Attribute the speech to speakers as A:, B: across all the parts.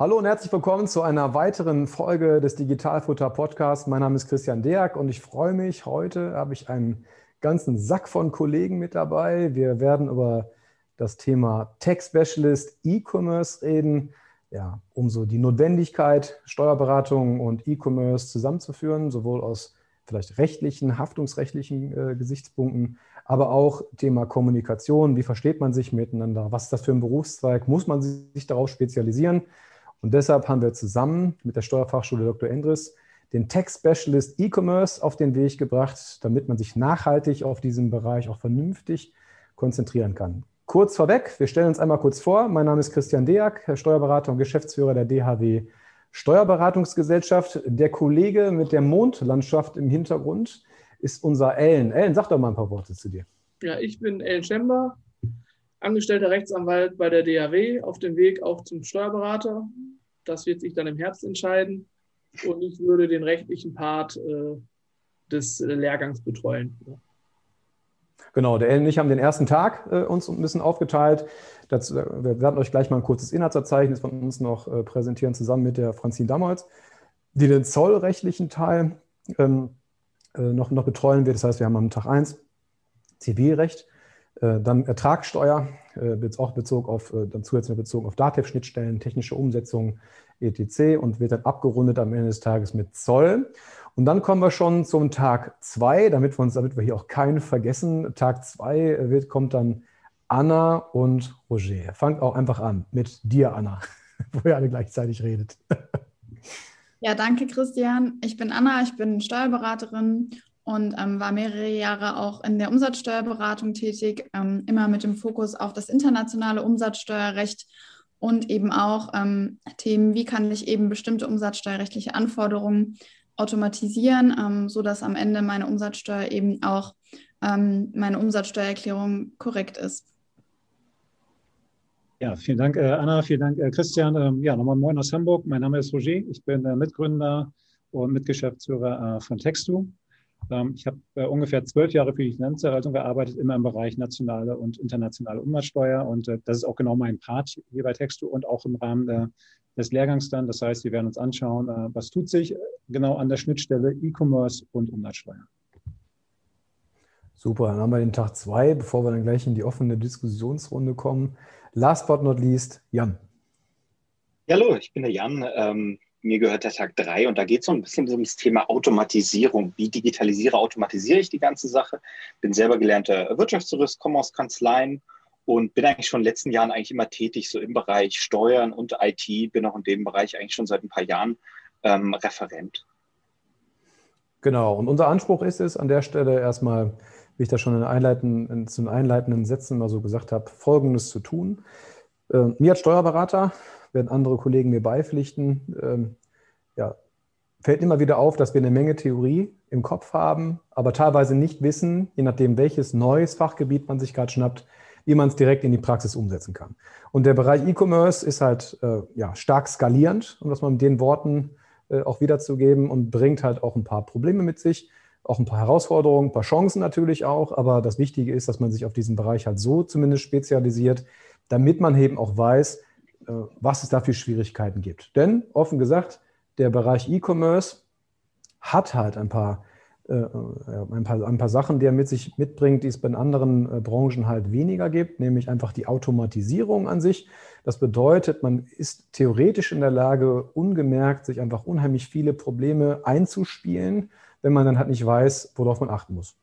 A: Hallo und herzlich willkommen zu einer weiteren Folge des Digitalfutter Podcasts. Mein Name ist Christian Deak und ich freue mich. Heute habe ich einen ganzen Sack von Kollegen mit dabei. Wir werden über das Thema Tech Specialist E-Commerce reden. Ja, um so die Notwendigkeit, Steuerberatung und E-Commerce zusammenzuführen, sowohl aus vielleicht rechtlichen, haftungsrechtlichen äh, Gesichtspunkten, aber auch Thema Kommunikation. Wie versteht man sich miteinander? Was ist das für ein Berufszweig? Muss man sich darauf spezialisieren? Und deshalb haben wir zusammen mit der Steuerfachschule Dr. Endres den Tech Specialist E-Commerce auf den Weg gebracht, damit man sich nachhaltig auf diesem Bereich auch vernünftig konzentrieren kann. Kurz vorweg, wir stellen uns einmal kurz vor. Mein Name ist Christian Deak, Steuerberater und Geschäftsführer der DHW Steuerberatungsgesellschaft. Der Kollege mit der Mondlandschaft im Hintergrund ist unser Ellen. Ellen, sag doch mal ein paar Worte zu dir.
B: Ja, ich bin Ellen Schember, angestellter Rechtsanwalt bei der DHW, auf dem Weg auch zum Steuerberater. Das wird sich dann im Herbst entscheiden. Und ich würde den rechtlichen Part äh, des Lehrgangs betreuen.
A: Genau, der Ellen und ich haben den ersten Tag äh, uns ein bisschen aufgeteilt. Das, äh, wir werden euch gleich mal ein kurzes Inhaltsverzeichnis von uns noch äh, präsentieren, zusammen mit der Franzine Damholz, die den zollrechtlichen Teil ähm, äh, noch, noch betreuen wird. Das heißt, wir haben am Tag 1 Zivilrecht, äh, dann Ertragssteuer, äh, auch Bezug auf, äh, dann zusätzlich bezogen auf DATEV-Schnittstellen, technische Umsetzung, etc. und wird dann abgerundet am Ende des Tages mit Zoll. Und dann kommen wir schon zum Tag 2, damit wir uns, damit wir hier auch keinen vergessen. Tag 2 wird, kommt dann Anna und Roger. Fangt auch einfach an mit dir, Anna, wo ihr alle gleichzeitig redet.
C: Ja, danke, Christian. Ich bin Anna, ich bin Steuerberaterin und ähm, war mehrere Jahre auch in der Umsatzsteuerberatung tätig, ähm, immer mit dem Fokus auf das internationale Umsatzsteuerrecht und eben auch ähm, Themen, wie kann ich eben bestimmte umsatzsteuerrechtliche Anforderungen automatisieren, ähm, sodass am Ende meine Umsatzsteuer eben auch ähm, meine Umsatzsteuererklärung korrekt ist.
D: Ja, vielen Dank, äh, Anna, vielen Dank, äh, Christian. Ähm, ja, nochmal moin aus Hamburg. Mein Name ist Roger. Ich bin äh, Mitgründer und Mitgeschäftsführer von Textu. Ähm, ich habe äh, ungefähr zwölf Jahre für die Finanzverwaltung gearbeitet, immer im Bereich nationale und internationale Umsatzsteuer. Und äh, das ist auch genau mein Part hier bei Textu und auch im Rahmen des Lehrgangs dann. Das heißt, wir werden uns anschauen, äh, was tut sich genau an der Schnittstelle E-Commerce und Umsatzsteuer.
A: Super, dann haben wir den Tag zwei, bevor wir dann gleich in die offene Diskussionsrunde kommen. Last but not least, Jan.
E: hallo, ich bin der Jan. Ähm, mir gehört der Tag drei und da geht es so ein bisschen um das Thema Automatisierung. Wie digitalisiere, automatisiere ich die ganze Sache? Bin selber gelernter Wirtschaftsjurist, komme aus Kanzleien und bin eigentlich schon in den letzten Jahren eigentlich immer tätig, so im Bereich Steuern und IT. Bin auch in dem Bereich eigentlich schon seit ein paar Jahren ähm, Referent.
A: Genau, und unser Anspruch ist es an der Stelle erstmal, wie ich das schon in, einleitenden, in den einleitenden Sätzen mal so gesagt habe, Folgendes zu tun. Äh, mir als Steuerberater werden andere Kollegen mir beipflichten. Ähm, ja, fällt immer wieder auf, dass wir eine Menge Theorie im Kopf haben, aber teilweise nicht wissen, je nachdem, welches neues Fachgebiet man sich gerade schnappt, wie man es direkt in die Praxis umsetzen kann. Und der Bereich E-Commerce ist halt äh, ja, stark skalierend, um das mal mit den Worten äh, auch wiederzugeben, und bringt halt auch ein paar Probleme mit sich, auch ein paar Herausforderungen, ein paar Chancen natürlich auch. Aber das Wichtige ist, dass man sich auf diesen Bereich halt so zumindest spezialisiert, damit man eben auch weiß, was es da für Schwierigkeiten gibt. Denn offen gesagt, der Bereich E-Commerce hat halt ein paar, äh, ein, paar, ein paar Sachen, die er mit sich mitbringt, die es bei anderen äh, Branchen halt weniger gibt, nämlich einfach die Automatisierung an sich. Das bedeutet, man ist theoretisch in der Lage, ungemerkt sich einfach unheimlich viele Probleme einzuspielen, wenn man dann halt nicht weiß, worauf man achten muss.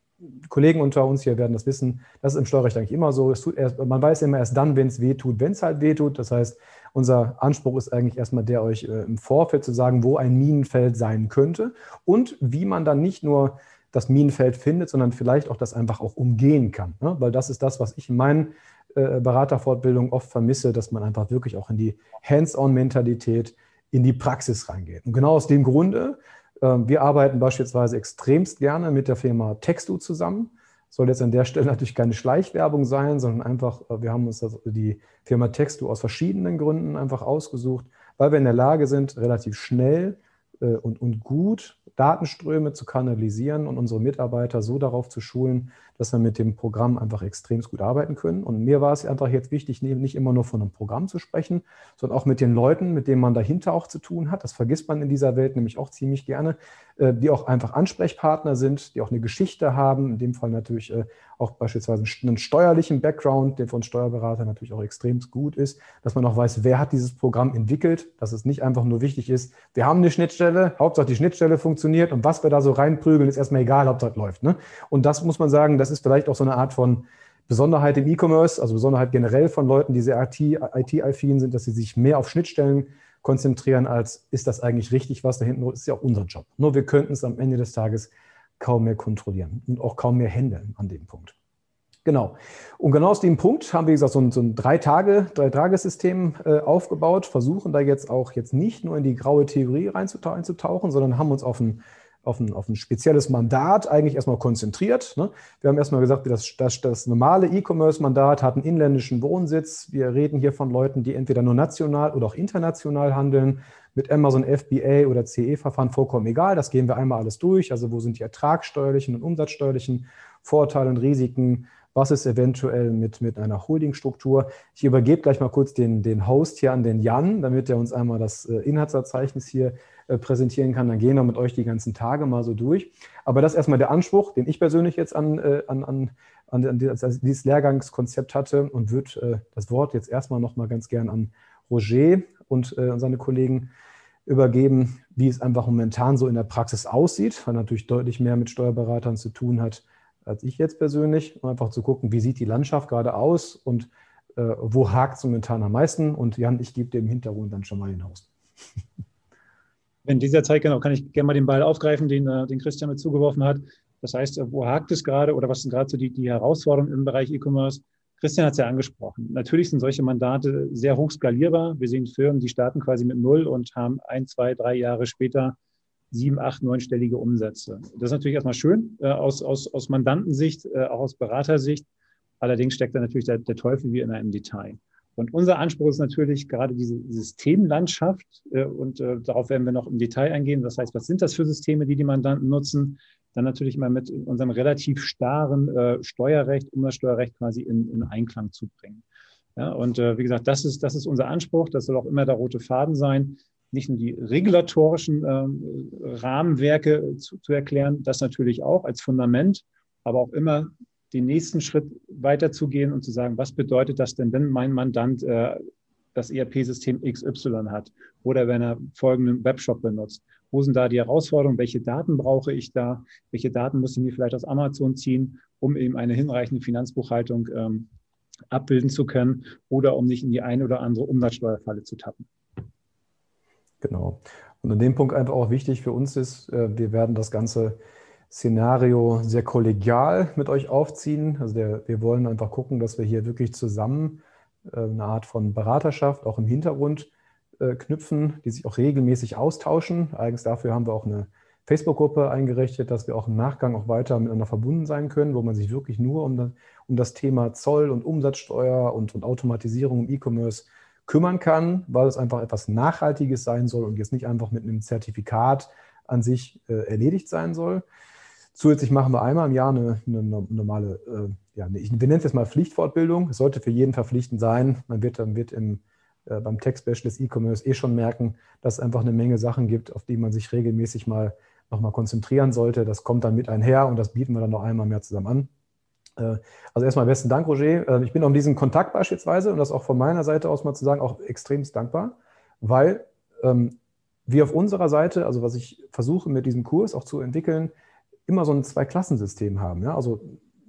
A: Kollegen unter uns hier werden das wissen. Das ist im Steuerrecht eigentlich immer so. Erst, man weiß immer erst dann, wenn es weh tut, wenn es halt weh tut. Das heißt, unser Anspruch ist eigentlich erstmal der, euch äh, im Vorfeld zu sagen, wo ein Minenfeld sein könnte und wie man dann nicht nur das Minenfeld findet, sondern vielleicht auch das einfach auch umgehen kann. Ne? Weil das ist das, was ich in meinen äh, Beraterfortbildungen oft vermisse, dass man einfach wirklich auch in die Hands-on-Mentalität, in die Praxis reingeht. Und genau aus dem Grunde wir arbeiten beispielsweise extremst gerne mit der Firma Textu zusammen. Soll jetzt an der Stelle natürlich keine Schleichwerbung sein, sondern einfach, äh, wir haben uns die Firma Textu aus verschiedenen Gründen einfach ausgesucht, weil wir in der Lage sind, relativ schnell äh, und, und gut Datenströme zu kanalisieren und unsere Mitarbeiter so darauf zu schulen, dass wir mit dem Programm einfach extrem gut arbeiten können. Und mir war es einfach jetzt wichtig, nicht immer nur von einem Programm zu sprechen, sondern auch mit den Leuten, mit denen man dahinter auch zu tun hat. Das vergisst man in dieser Welt nämlich auch ziemlich gerne, äh, die auch einfach Ansprechpartner sind, die auch eine Geschichte haben, in dem Fall natürlich äh, auch beispielsweise einen steuerlichen Background, der von Steuerberatern natürlich auch extrem gut ist, dass man auch weiß, wer hat dieses Programm entwickelt, dass es nicht einfach nur wichtig ist, wir haben eine Schnittstelle, Hauptsache die Schnittstelle funktioniert und was wir da so reinprügeln, ist erstmal egal, Hauptsache läuft. Ne? Und das muss man sagen, das ist vielleicht auch so eine Art von Besonderheit im E-Commerce, also Besonderheit generell von Leuten, die sehr IT-affin sind, dass sie sich mehr auf Schnittstellen konzentrieren, als ist das eigentlich richtig, was da hinten ist, ist ja auch unser Job. Nur wir könnten es am Ende des Tages kaum mehr kontrollieren und auch kaum mehr handeln an dem Punkt. Genau. Und genau aus dem Punkt haben wir, wie gesagt, so ein, so ein drei Tage, drei Tagessystem äh, aufgebaut, versuchen da jetzt auch jetzt nicht nur in die graue Theorie reinzutauchen, sondern haben uns auf ein auf ein, auf ein spezielles Mandat eigentlich erstmal konzentriert. Ne? Wir haben erstmal gesagt, das, das, das normale E-Commerce-Mandat hat einen inländischen Wohnsitz. Wir reden hier von Leuten, die entweder nur national oder auch international handeln. Mit Amazon FBA oder CE-Verfahren vollkommen egal. Das gehen wir einmal alles durch. Also wo sind die ertragssteuerlichen und umsatzsteuerlichen Vorteile und Risiken? Was ist eventuell mit, mit einer Holdingstruktur? Ich übergebe gleich mal kurz den, den Host hier an den Jan, damit er uns einmal das äh, Inhaltsverzeichnis hier äh, präsentieren kann, dann gehen wir mit euch die ganzen Tage mal so durch. Aber das ist erstmal der Anspruch, den ich persönlich jetzt an, äh, an, an, an dieses Lehrgangskonzept hatte und würde äh, das Wort jetzt erstmal nochmal ganz gern an Roger und seine Kollegen übergeben, wie es einfach momentan so in der Praxis aussieht, weil natürlich deutlich mehr mit Steuerberatern zu tun hat als ich jetzt persönlich, um einfach zu gucken, wie sieht die Landschaft gerade aus und äh, wo hakt es momentan am meisten. Und Jan, ich gebe dir im Hintergrund dann schon mal den
D: In dieser Zeit, genau, kann ich gerne mal den Ball aufgreifen, den, äh, den Christian mir zugeworfen hat. Das heißt, äh, wo hakt es gerade oder was sind gerade so die, die Herausforderungen im Bereich E-Commerce? Christian hat es ja angesprochen. Natürlich sind solche Mandate sehr hoch skalierbar. Wir sehen Firmen, die starten quasi mit Null und haben ein, zwei, drei Jahre später sieben, acht, neunstellige Umsätze. Das ist natürlich erstmal schön äh, aus, aus, aus Mandantensicht, äh, auch aus Beratersicht. Allerdings steckt da natürlich der, der Teufel wie in einem Detail. Und unser Anspruch ist natürlich gerade diese Systemlandschaft äh, und äh, darauf werden wir noch im Detail eingehen. Das heißt, was sind das für Systeme, die die Mandanten nutzen? Dann natürlich mal mit unserem relativ starren äh, Steuerrecht, Umsatzsteuerrecht quasi in, in Einklang zu bringen. Ja, und äh, wie gesagt, das ist, das ist unser Anspruch. Das soll auch immer der rote Faden sein. Nicht nur die regulatorischen äh, Rahmenwerke zu, zu erklären, das natürlich auch als Fundament, aber auch immer den nächsten Schritt weiterzugehen und zu sagen, was bedeutet das denn, wenn mein Mandant äh, das ERP-System XY hat oder wenn er folgenden Webshop benutzt. Wo sind da die Herausforderungen? Welche Daten brauche ich da? Welche Daten muss ich mir vielleicht aus Amazon ziehen, um eben eine hinreichende Finanzbuchhaltung ähm, abbilden zu können oder um nicht in die eine oder andere Umsatzsteuerfalle zu tappen?
A: Genau. Und an dem Punkt einfach auch wichtig für uns ist, äh, wir werden das Ganze Szenario sehr kollegial mit euch aufziehen. Also der, wir wollen einfach gucken, dass wir hier wirklich zusammen äh, eine Art von Beraterschaft auch im Hintergrund äh, knüpfen, die sich auch regelmäßig austauschen. Eigens dafür haben wir auch eine Facebook-Gruppe eingerichtet, dass wir auch im Nachgang auch weiter miteinander verbunden sein können, wo man sich wirklich nur um das, um das Thema Zoll und Umsatzsteuer und, und Automatisierung im E-Commerce kümmern kann, weil es einfach etwas Nachhaltiges sein soll und jetzt nicht einfach mit einem Zertifikat an sich äh, erledigt sein soll. Zusätzlich machen wir einmal im Jahr eine, eine normale, äh, ja, ich, wir nennen es jetzt mal Pflichtfortbildung. Es sollte für jeden verpflichtend sein. Man wird dann wird im, äh, beim Tech Specialist E-Commerce eh schon merken, dass es einfach eine Menge Sachen gibt, auf die man sich regelmäßig mal nochmal konzentrieren sollte. Das kommt dann mit einher und das bieten wir dann noch einmal mehr zusammen an. Äh, also erstmal besten Dank, Roger. Äh, ich bin um diesen Kontakt beispielsweise, und das auch von meiner Seite aus mal zu sagen, auch extremst dankbar, weil ähm, wir auf unserer Seite, also was ich versuche mit diesem Kurs auch zu entwickeln, immer so ein Zwei-Klassensystem haben. Ja? Also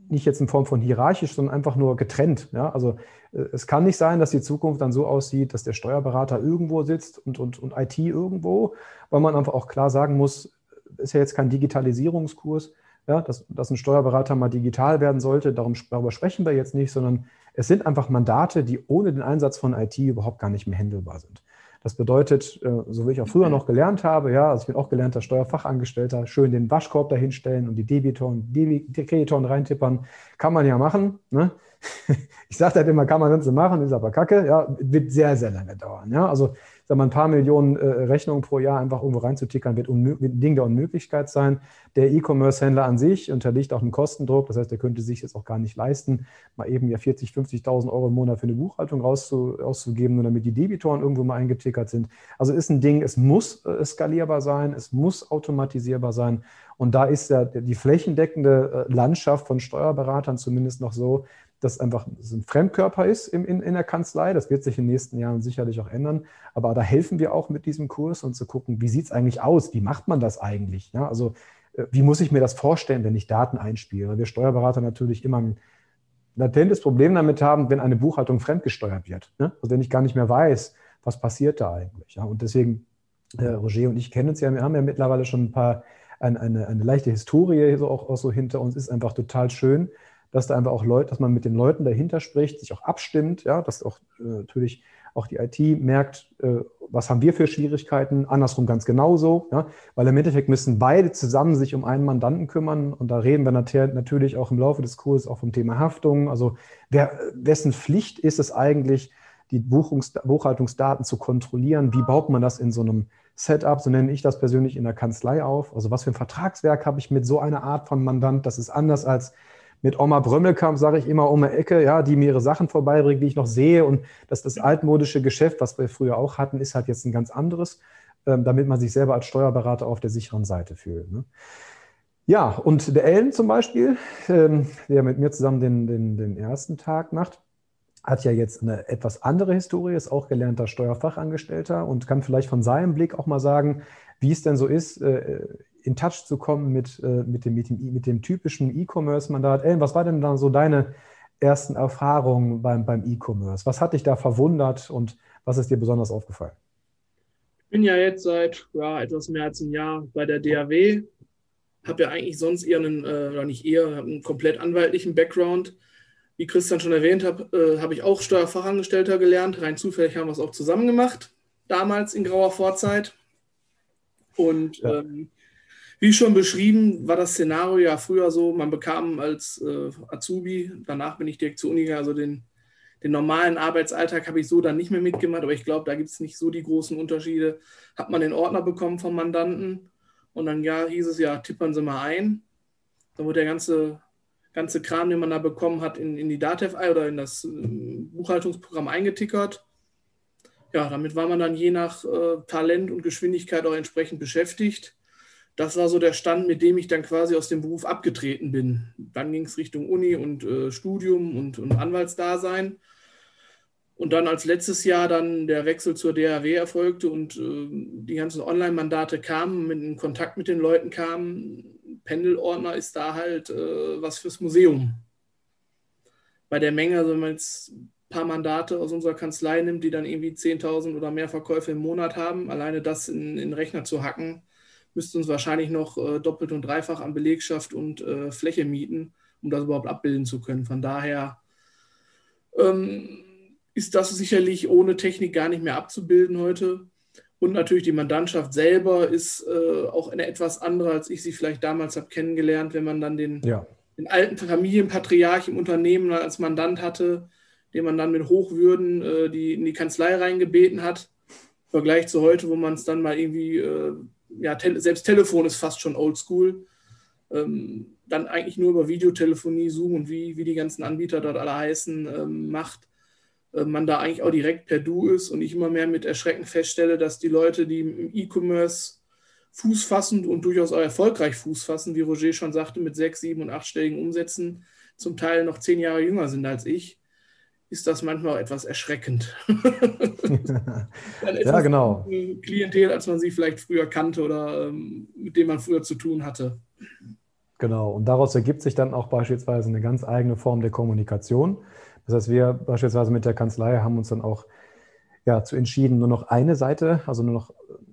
A: nicht jetzt in Form von hierarchisch, sondern einfach nur getrennt. Ja? Also äh, es kann nicht sein, dass die Zukunft dann so aussieht, dass der Steuerberater irgendwo sitzt und, und, und IT irgendwo, weil man einfach auch klar sagen muss, ist ja jetzt kein Digitalisierungskurs, ja, dass, dass ein Steuerberater mal digital werden sollte. Darum, darüber sprechen wir jetzt nicht, sondern es sind einfach Mandate, die ohne den Einsatz von IT überhaupt gar nicht mehr handelbar sind. Das bedeutet, äh, so wie ich auch früher noch gelernt habe, ja, also ich bin auch gelernter Steuerfachangestellter, schön den Waschkorb dahinstellen und die Debitoren, die Kreditoren reintippern, kann man ja machen. Ne? ich sage halt immer, kann man ganz machen, ist aber kacke, ja, wird sehr, sehr lange dauern. Ja? Also sag mal, ein paar Millionen äh, Rechnungen pro Jahr einfach irgendwo reinzutickern, wird, wird ein Ding der Unmöglichkeit sein. Der E-Commerce-Händler an sich unterliegt auch einem Kostendruck. Das heißt, er könnte sich jetzt auch gar nicht leisten, mal eben ja 40, 50.000 Euro im Monat für eine Buchhaltung rauszu, auszugeben, nur damit die Debitoren irgendwo mal eingetickert sind. Also ist ein Ding, es muss äh, skalierbar sein, es muss automatisierbar sein. Und da ist ja die flächendeckende äh, Landschaft von Steuerberatern zumindest noch so, das einfach ein Fremdkörper ist in, in, in der Kanzlei. Das wird sich in den nächsten Jahren sicherlich auch ändern. Aber da helfen wir auch mit diesem Kurs und zu gucken, wie sieht es eigentlich aus? Wie macht man das eigentlich? Ja, also äh, wie muss ich mir das vorstellen, wenn ich Daten einspiele? Wir Steuerberater natürlich immer ein latentes Problem damit haben, wenn eine Buchhaltung fremdgesteuert wird. Ne? Also wenn ich gar nicht mehr weiß, was passiert da eigentlich. Ja? Und deswegen, äh, Roger und ich kennen uns ja, wir haben ja mittlerweile schon ein paar, eine, eine, eine leichte Historie so auch, auch so hinter uns, ist einfach total schön dass da einfach auch Leute, dass man mit den Leuten dahinter spricht, sich auch abstimmt, ja, dass auch äh, natürlich auch die IT merkt, äh, was haben wir für Schwierigkeiten, andersrum ganz genauso, ja, weil im Endeffekt müssen beide zusammen sich um einen Mandanten kümmern und da reden wir natürlich auch im Laufe des Kurses auch vom Thema Haftung, also wer, wessen Pflicht ist es eigentlich, die Buchungs Buchhaltungsdaten zu kontrollieren, wie baut man das in so einem Setup, so nenne ich das persönlich in der Kanzlei auf, also was für ein Vertragswerk habe ich mit so einer Art von Mandant, das ist anders als mit Oma Brömmelkamp, sage ich immer, um eine Ecke, ja, die mir ihre Sachen vorbeibringt, die ich noch sehe. Und dass das altmodische Geschäft, was wir früher auch hatten, ist halt jetzt ein ganz anderes, ähm, damit man sich selber als Steuerberater auf der sicheren Seite fühlt. Ne? Ja, und der Ellen zum Beispiel, ähm, der mit mir zusammen den, den, den ersten Tag macht, hat ja jetzt eine etwas andere Historie, ist auch gelernter Steuerfachangestellter und kann vielleicht von seinem Blick auch mal sagen, wie es denn so ist, äh, in Touch zu kommen mit, äh, mit, dem, mit, dem, mit dem typischen E-Commerce-Mandat. Ellen, was war denn dann so deine ersten Erfahrungen beim, beim E-Commerce? Was hat dich da verwundert und was ist dir besonders aufgefallen?
B: Ich bin ja jetzt seit ja, etwas mehr als einem Jahr bei der DAW. Habe ja eigentlich sonst eher einen, äh, oder nicht eher, einen komplett anwaltlichen Background. Wie Christian schon erwähnt hat, äh, habe ich auch Steuerfachangestellter gelernt. Rein zufällig haben wir es auch zusammen gemacht, damals in grauer Vorzeit. Und ja. ähm, wie schon beschrieben, war das Szenario ja früher so, man bekam als äh, Azubi, danach bin ich direkt zur Uni gegangen, also den, den normalen Arbeitsalltag habe ich so dann nicht mehr mitgemacht, aber ich glaube, da gibt es nicht so die großen Unterschiede. Hat man den Ordner bekommen vom Mandanten und dann ja, hieß es ja, tippern Sie mal ein. Dann wurde der ganze, ganze Kram, den man da bekommen hat, in, in die Datev oder in das äh, Buchhaltungsprogramm eingetickert. Ja, damit war man dann je nach äh, Talent und Geschwindigkeit auch entsprechend beschäftigt das war so der Stand, mit dem ich dann quasi aus dem Beruf abgetreten bin. Dann ging es Richtung Uni und äh, Studium und, und, Anwaltsdasein. Und dann als letztes Jahr dann der Wechsel zur DAW erfolgte und äh, die ganzen Online-Mandate kamen, mit in Kontakt mit den Leuten kamen. Pendelordner ist da halt äh, was fürs Museum. Bei der Menge, also wenn man jetzt ein paar Mandate aus unserer Kanzlei nimmt, die dann irgendwie 10.000 oder mehr Verkäufe im Monat haben, alleine das in, in Rechner zu hacken, müsste uns wahrscheinlich noch äh, doppelt und dreifach an Belegschaft und äh, Fläche mieten, um das überhaupt abbilden zu können. Von daher ähm, ist das sicherlich ohne Technik gar nicht mehr abzubilden heute. Und natürlich die Mandantschaft selber ist äh, auch eine etwas andere, als ich sie vielleicht damals habe kennengelernt, wenn man dann den, ja. den alten Familienpatriarch im Unternehmen als Mandant hatte, den man dann mit Hochwürden äh, die, in die Kanzlei reingebeten hat. Im Vergleich zu heute, wo man es dann mal irgendwie äh, ja, te selbst Telefon ist fast schon oldschool. Ähm, dann eigentlich nur über Videotelefonie, Zoom und wie, wie die ganzen Anbieter dort alle heißen, ähm, macht, äh, man da eigentlich auch direkt per Du ist und ich immer mehr mit Erschrecken feststelle, dass die Leute, die im E-Commerce Fuß fassen und durchaus auch erfolgreich Fuß fassen, wie Roger schon sagte, mit sechs, sieben und achtstelligen Umsätzen zum Teil noch zehn Jahre jünger sind als ich ist das manchmal auch etwas erschreckend.
A: ja, genau.
B: Klientel, als man sie vielleicht früher kannte oder ähm, mit dem man früher zu tun hatte.
A: Genau, und daraus ergibt sich dann auch beispielsweise eine ganz eigene Form der Kommunikation. Das heißt, wir beispielsweise mit der Kanzlei haben uns dann auch ja, zu entschieden, nur noch eine Seite, also nur noch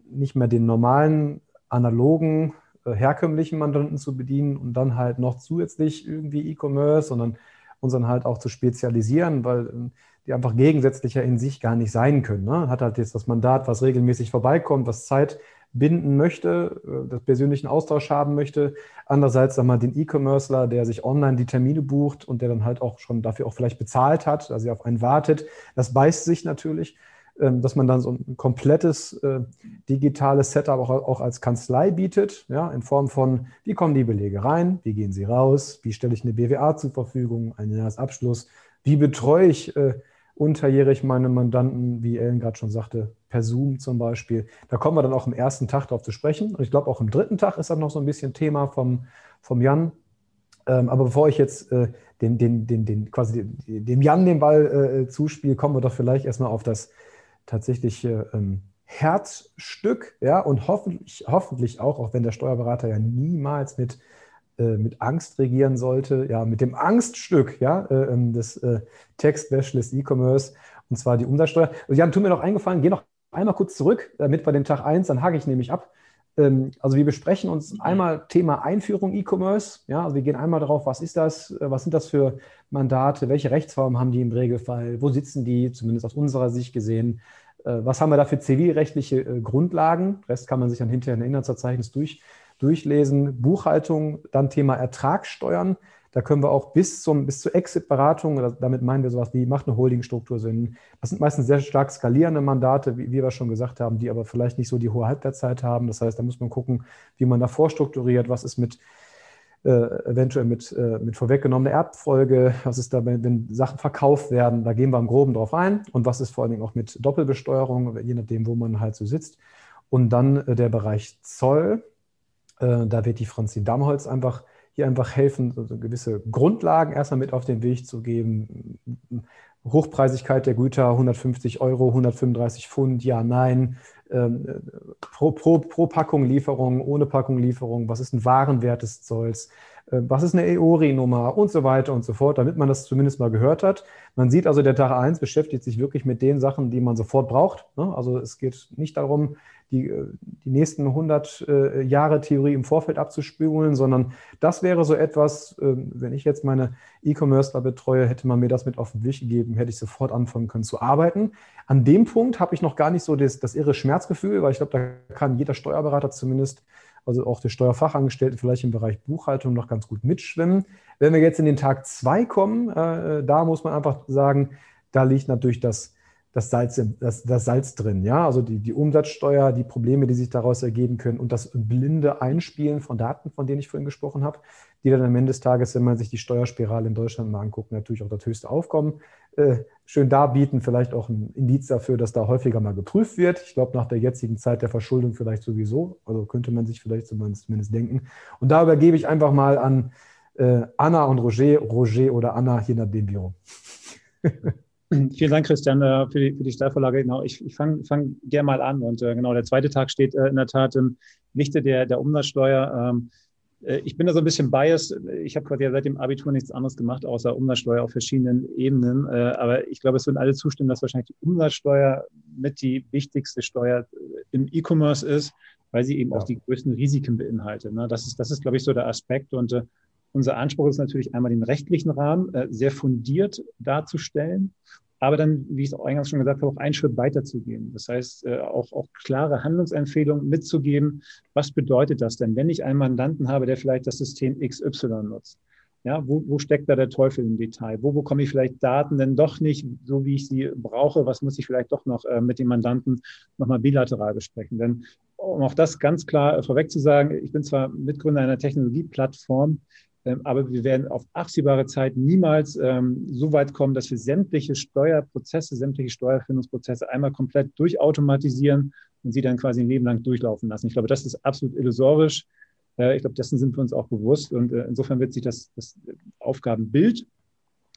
A: nicht mehr den normalen, analogen, äh, herkömmlichen Mandanten zu bedienen und dann halt noch zusätzlich irgendwie E-Commerce, sondern uns dann halt auch zu spezialisieren, weil ähm, die einfach gegensätzlicher in sich gar nicht sein können. Ne? Hat halt jetzt das Mandat, was regelmäßig vorbeikommt, was Zeit binden möchte, äh, das persönlichen Austausch haben möchte. Andererseits, sag mal, den E-Commercer, der sich online die Termine bucht und der dann halt auch schon dafür auch vielleicht bezahlt hat, also auf einen wartet. Das beißt sich natürlich, dass man dann so ein komplettes äh, digitales Setup auch, auch als Kanzlei bietet, ja, in Form von, wie kommen die Belege rein, wie gehen sie raus, wie stelle ich eine BWA zur Verfügung, einen Jahresabschluss, wie betreue ich äh, unterjährig meine Mandanten, wie Ellen gerade schon sagte, per Zoom zum Beispiel. Da kommen wir dann auch im ersten Tag darauf zu sprechen. Und ich glaube, auch im dritten Tag ist das noch so ein bisschen Thema vom, vom Jan. Ähm, aber bevor ich jetzt äh, den, den, den, den, quasi dem Jan den Ball äh, zuspiele, kommen wir doch vielleicht erstmal auf das tatsächliche ähm, Herzstück, ja, und hoffentlich, hoffentlich auch, auch wenn der Steuerberater ja niemals mit äh, mit Angst regieren sollte, ja, mit dem Angststück ja, äh, ähm, des äh, Text Specialist E-Commerce, und zwar die Umsatzsteuer. Und Jan, tu mir noch eingefallen, geh noch einmal kurz zurück, damit bei dem Tag 1, dann hake ich nämlich ab. Ähm, also wir besprechen uns einmal Thema Einführung E-Commerce. Ja, also wir gehen einmal darauf, was ist das, was sind das für Mandate, welche Rechtsformen haben die im Regelfall, wo sitzen die, zumindest aus unserer Sicht gesehen, was haben wir da für zivilrechtliche Grundlagen? Rest kann man sich dann hinterher in Inhaltsverzeichnis durch, durchlesen. Buchhaltung, dann Thema Ertragssteuern. Da können wir auch bis, zum, bis zur Exit-Beratung, damit meinen wir sowas wie, macht eine Holdingstruktur Sinn. Das sind meistens sehr stark skalierende Mandate, wie, wie wir schon gesagt haben, die aber vielleicht nicht so die hohe Halbwertszeit haben. Das heißt, da muss man gucken, wie man da vorstrukturiert, was ist mit äh, eventuell mit, äh, mit vorweggenommener Erbfolge, was ist da, wenn, wenn, Sachen verkauft werden, da gehen wir im Groben drauf ein und was ist vor allen Dingen auch mit Doppelbesteuerung, je nachdem, wo man halt so sitzt. Und dann äh, der Bereich Zoll, äh, da wird die Franzi Damholz einfach hier einfach helfen, so gewisse Grundlagen erstmal mit auf den Weg zu geben. Hochpreisigkeit der Güter, 150 Euro, 135 Pfund, ja, nein, ähm, pro, pro, pro Packung Lieferung, ohne Packung Lieferung, was ist ein Warenwert des Zolls, äh, was ist eine EORI-Nummer und so weiter und so fort, damit man das zumindest mal gehört hat. Man sieht also, der Tag 1 beschäftigt sich wirklich mit den Sachen, die man sofort braucht. Ne? Also es geht nicht darum, die, äh, die nächsten 100 äh, Jahre Theorie im Vorfeld abzuspülen, sondern das wäre so etwas, äh, wenn ich jetzt meine E-Commercer betreue, hätte man mir das mit auf den Weg gegeben, hätte ich sofort anfangen können zu arbeiten. An dem Punkt habe ich noch gar nicht so das, das irre Schmerzgefühl, weil ich glaube, da kann jeder Steuerberater zumindest, also auch der Steuerfachangestellte vielleicht im Bereich Buchhaltung noch ganz gut mitschwimmen. Wenn wir jetzt in den Tag zwei kommen, äh, da muss man einfach sagen, da liegt natürlich das das Salz, das, das Salz drin. Ja? Also die, die Umsatzsteuer, die Probleme, die sich daraus ergeben können und das blinde Einspielen von Daten, von denen ich vorhin gesprochen habe, die dann am Ende des Tages, wenn man sich die Steuerspirale in Deutschland mal anguckt, natürlich auch das höchste Aufkommen äh, schön darbieten. Vielleicht auch ein Indiz dafür, dass da häufiger mal geprüft wird. Ich glaube, nach der jetzigen Zeit der Verschuldung vielleicht sowieso. Also könnte man sich vielleicht zumindest, denken. Und da übergebe ich einfach mal an äh, Anna und Roger, Roger oder Anna, je nachdem rum.
D: Vielen Dank, Christian, äh, für die, für die Steilvorlage. Genau, ich, ich fange fang gerne mal an. Und äh, genau, der zweite Tag steht äh, in der Tat im Lichte der, der Umsatzsteuer. Ähm, äh, ich bin da so ein bisschen biased. Ich habe quasi seit dem Abitur nichts anderes gemacht, außer Umsatzsteuer auf verschiedenen Ebenen. Äh, aber ich glaube, es würden alle zustimmen, dass wahrscheinlich die Umsatzsteuer mit die wichtigste Steuer im E-Commerce ist, weil sie eben ja. auch die größten Risiken beinhaltet. Ne? Das ist, das ist, glaube ich, so der Aspekt. Und äh, unser Anspruch ist natürlich einmal den rechtlichen Rahmen sehr fundiert darzustellen aber dann, wie ich es eingangs schon gesagt habe, auch einen Schritt weiter zu gehen. Das heißt, äh, auch, auch klare Handlungsempfehlungen mitzugeben. Was bedeutet das denn, wenn ich einen Mandanten habe, der vielleicht das System XY nutzt? Ja, wo, wo steckt da der Teufel im Detail? Wo bekomme ich vielleicht Daten denn doch nicht so, wie ich sie brauche? Was muss ich vielleicht doch noch äh, mit dem Mandanten nochmal bilateral besprechen? Denn um auch das ganz klar äh, vorweg zu sagen, ich bin zwar Mitgründer einer Technologieplattform, aber wir werden auf absehbare Zeit niemals ähm, so weit kommen, dass wir sämtliche Steuerprozesse, sämtliche Steuerfindungsprozesse einmal komplett durchautomatisieren und sie dann quasi ein Leben lang durchlaufen lassen. Ich glaube, das ist absolut illusorisch. Äh, ich glaube, dessen sind wir uns auch bewusst. Und äh, insofern wird sich das, das Aufgabenbild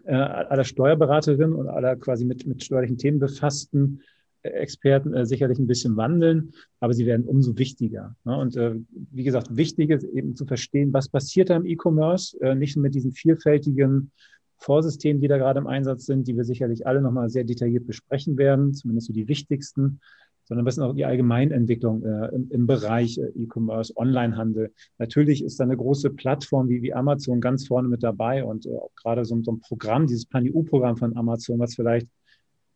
D: äh, aller Steuerberaterinnen und aller quasi mit, mit steuerlichen Themen befassten Experten äh, sicherlich ein bisschen wandeln, aber sie werden umso wichtiger. Ne? Und äh, wie gesagt, wichtig ist eben zu verstehen, was passiert da im E-Commerce, äh, nicht nur mit diesen vielfältigen Vorsystemen, die da gerade im Einsatz sind, die wir sicherlich alle nochmal sehr detailliert besprechen werden, zumindest so die wichtigsten, sondern was ist auch die Allgemeinentwicklung äh, im, im, Bereich äh, E-Commerce, Onlinehandel. Natürlich ist da eine große Plattform wie, wie Amazon ganz vorne mit dabei und äh, auch gerade so, so ein Programm, dieses Pan-EU-Programm von Amazon, was vielleicht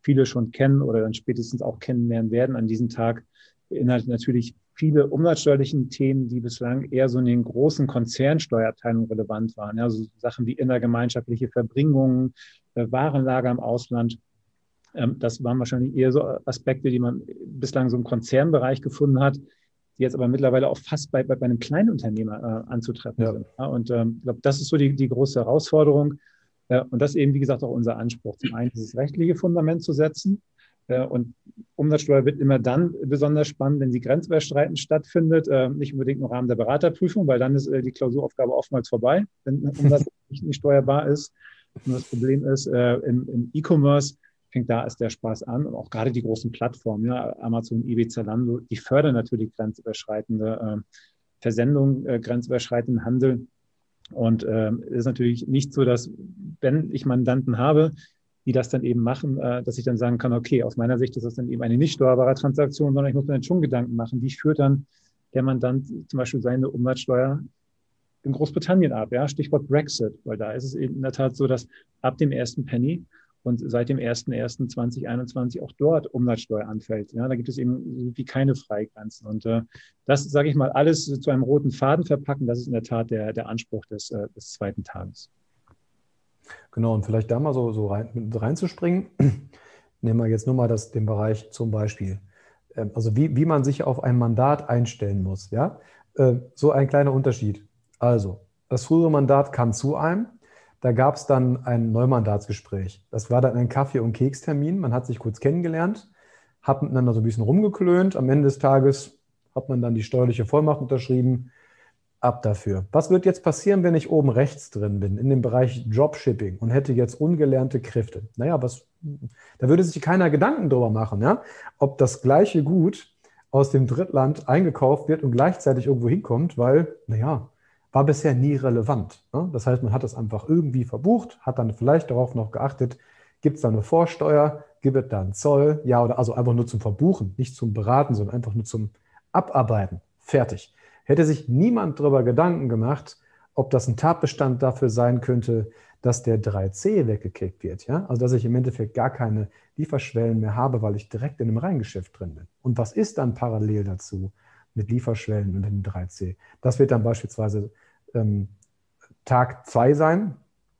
D: viele schon kennen oder dann spätestens auch kennenlernen werden an diesem Tag, beinhaltet natürlich viele umsatzsteuerlichen Themen, die bislang eher so in den großen Konzernsteuerabteilungen relevant waren. Ja, also Sachen wie innergemeinschaftliche Verbringungen, äh, Warenlager im Ausland. Ähm, das waren wahrscheinlich eher so Aspekte, die man bislang so im Konzernbereich gefunden hat, die jetzt aber mittlerweile auch fast bei, bei, bei einem Kleinunternehmer äh, anzutreffen ja. sind. Ja, und ähm, ich glaube, das ist so die, die große Herausforderung. Äh, und das ist eben, wie gesagt, auch unser Anspruch. Zum einen dieses rechtliche Fundament zu setzen, äh, und Umsatzsteuer wird immer dann besonders spannend, wenn sie grenzüberschreitend stattfindet, äh, nicht unbedingt im Rahmen der Beraterprüfung, weil dann ist äh, die Klausuraufgabe oftmals vorbei, wenn Umsatz nicht steuerbar ist. Und das Problem ist, im E-Commerce fängt da erst der Spaß an und auch gerade die großen Plattformen, ja, Amazon, eBay, Zalando, die fördern natürlich grenzüberschreitende Versendung, grenzüberschreitenden Handel. Und es ist natürlich nicht so, dass wenn ich Mandanten habe, die das dann eben machen, äh, dass ich dann sagen kann, okay, aus meiner Sicht ist das dann eben eine nicht steuerbare Transaktion, sondern ich muss mir dann schon Gedanken machen, wie führt dann der Mandant zum Beispiel seine Umsatzsteuer in Großbritannien ab, ja, Stichwort Brexit, weil da ist es in der Tat so, dass ab dem ersten Penny und seit dem 01.01.2021 auch dort Umsatzsteuer anfällt. Ja, da gibt es eben wie keine Freigrenzen. Und äh, das, sage ich mal, alles zu einem roten Faden verpacken, das ist in der Tat der, der Anspruch des, äh, des zweiten Tages.
A: Genau, und vielleicht da mal so, so rein, reinzuspringen. Nehmen wir jetzt nur mal das, den Bereich zum Beispiel. Ähm, also wie, wie man sich auf ein Mandat einstellen muss. Ja? Äh, so ein kleiner Unterschied. Also, das frühere Mandat kam zu einem. Da gab es dann ein Neumandatsgespräch. Das war dann ein Kaffee- und Kekstermin. Man hat sich kurz kennengelernt, hat miteinander so ein bisschen rumgeklönt. Am Ende des Tages hat man dann die steuerliche Vollmacht unterschrieben ab dafür. Was wird jetzt passieren, wenn ich oben rechts drin bin, in dem Bereich Dropshipping und hätte jetzt ungelernte Kräfte? Naja, was, da würde sich keiner Gedanken drüber machen, ja? ob das gleiche Gut aus dem Drittland eingekauft wird und gleichzeitig irgendwo hinkommt, weil, naja, war bisher nie relevant. Ne? Das heißt, man hat es einfach irgendwie verbucht, hat dann vielleicht darauf noch geachtet, gibt es da eine Vorsteuer, gibt es da einen Zoll, ja oder also einfach nur zum Verbuchen, nicht zum Beraten, sondern einfach nur zum Abarbeiten. Fertig hätte sich niemand darüber Gedanken gemacht, ob das ein Tatbestand dafür sein könnte, dass der 3C weggekickt wird. Ja? Also dass ich im Endeffekt gar keine Lieferschwellen mehr habe, weil ich direkt in einem Reingeschäft drin bin. Und was ist dann parallel dazu mit Lieferschwellen und dem 3C? Das wird dann beispielsweise ähm, Tag 2 sein.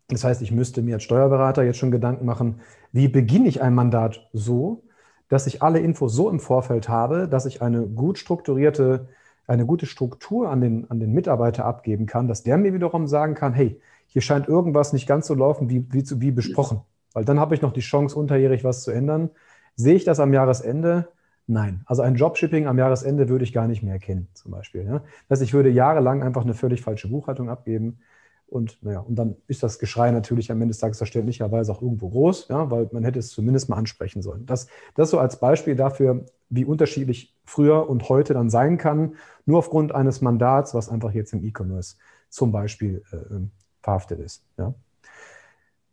A: Das heißt, ich müsste mir als Steuerberater jetzt schon Gedanken machen, wie beginne ich ein Mandat so, dass ich alle Infos so im Vorfeld habe, dass ich eine gut strukturierte eine gute Struktur an den, an den Mitarbeiter abgeben kann, dass der mir wiederum sagen kann, hey, hier scheint irgendwas nicht ganz so laufen, wie, wie, wie besprochen. Weil dann habe ich noch die Chance, unterjährig was zu ändern. Sehe ich das am Jahresende? Nein. Also ein Dropshipping am Jahresende würde ich gar nicht mehr erkennen, zum Beispiel. Ja? Das heißt, ich würde jahrelang einfach eine völlig falsche Buchhaltung abgeben. Und naja, und dann ist das Geschrei natürlich am Ende des Tages verständlicherweise auch irgendwo groß, ja, weil man hätte es zumindest mal ansprechen sollen. Das, das so als Beispiel dafür, wie unterschiedlich früher und heute dann sein kann, nur aufgrund eines Mandats, was einfach jetzt im E-Commerce zum Beispiel äh, ähm, verhaftet ist. Ja.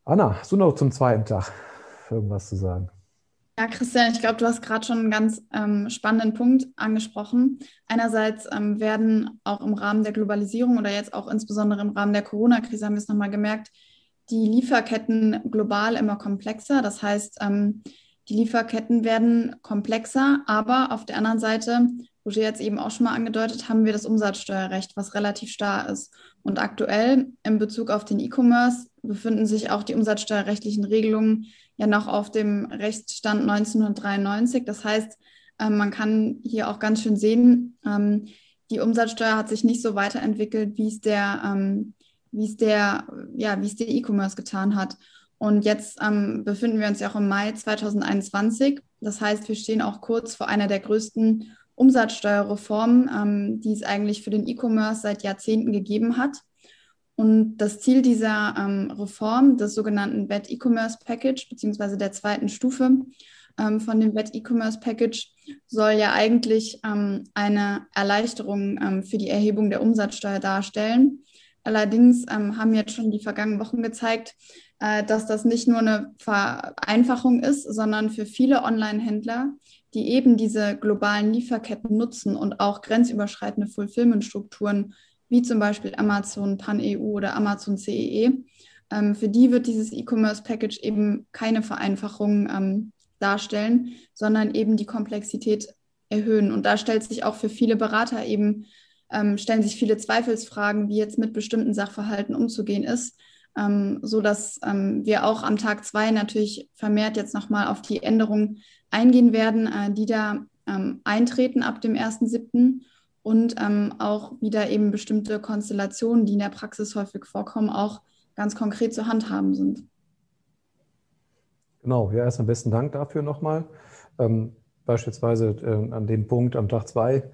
A: Anna, hast du noch zum zweiten Tag irgendwas zu sagen?
C: Ja, Christian, ich glaube, du hast gerade schon einen ganz ähm, spannenden Punkt angesprochen. Einerseits ähm, werden auch im Rahmen der Globalisierung oder jetzt auch insbesondere im Rahmen der Corona-Krise haben wir es nochmal gemerkt, die Lieferketten global immer komplexer. Das heißt, ähm, die Lieferketten werden komplexer, aber auf der anderen Seite, Roger jetzt eben auch schon mal angedeutet, haben wir das Umsatzsteuerrecht, was relativ starr ist. Und aktuell in Bezug auf den E-Commerce befinden sich auch die umsatzsteuerrechtlichen Regelungen ja noch auf dem Rechtsstand 1993. Das heißt, ähm, man kann hier auch ganz schön sehen, ähm, die Umsatzsteuer hat sich nicht so weiterentwickelt, wie es der, ähm, wie es der, ja, wie es der E-Commerce getan hat. Und jetzt ähm, befinden wir uns ja auch im Mai 2021. Das heißt, wir stehen auch kurz vor einer der größten Umsatzsteuerreformen, ähm, die es eigentlich für den E-Commerce seit Jahrzehnten gegeben hat. Und das Ziel dieser ähm, Reform, des sogenannten Wet E-Commerce Package, beziehungsweise der zweiten Stufe ähm, von dem Wet E-Commerce Package, soll ja eigentlich ähm, eine Erleichterung ähm, für die Erhebung der Umsatzsteuer darstellen. Allerdings ähm, haben jetzt schon die vergangenen Wochen gezeigt, äh, dass das nicht nur eine Vereinfachung ist, sondern für viele Online-Händler, die eben diese globalen Lieferketten nutzen und auch grenzüberschreitende Fulfillment-Strukturen wie zum Beispiel Amazon Pan-EU oder Amazon CEE. E. Ähm, für die wird dieses E-Commerce-Package eben keine Vereinfachung ähm, darstellen, sondern eben die Komplexität erhöhen. Und da stellt sich auch für viele Berater eben, ähm, stellen sich viele Zweifelsfragen, wie jetzt mit bestimmten Sachverhalten umzugehen ist, ähm, so dass ähm, wir auch am Tag zwei natürlich vermehrt jetzt nochmal auf die Änderungen eingehen werden, äh, die da ähm, eintreten ab dem 1.7. und ähm, auch wieder eben bestimmte Konstellationen, die in der Praxis häufig vorkommen, auch ganz konkret zu handhaben sind.
A: Genau, ja, erstmal besten Dank dafür nochmal. Ähm, beispielsweise äh, an dem Punkt am Tag zwei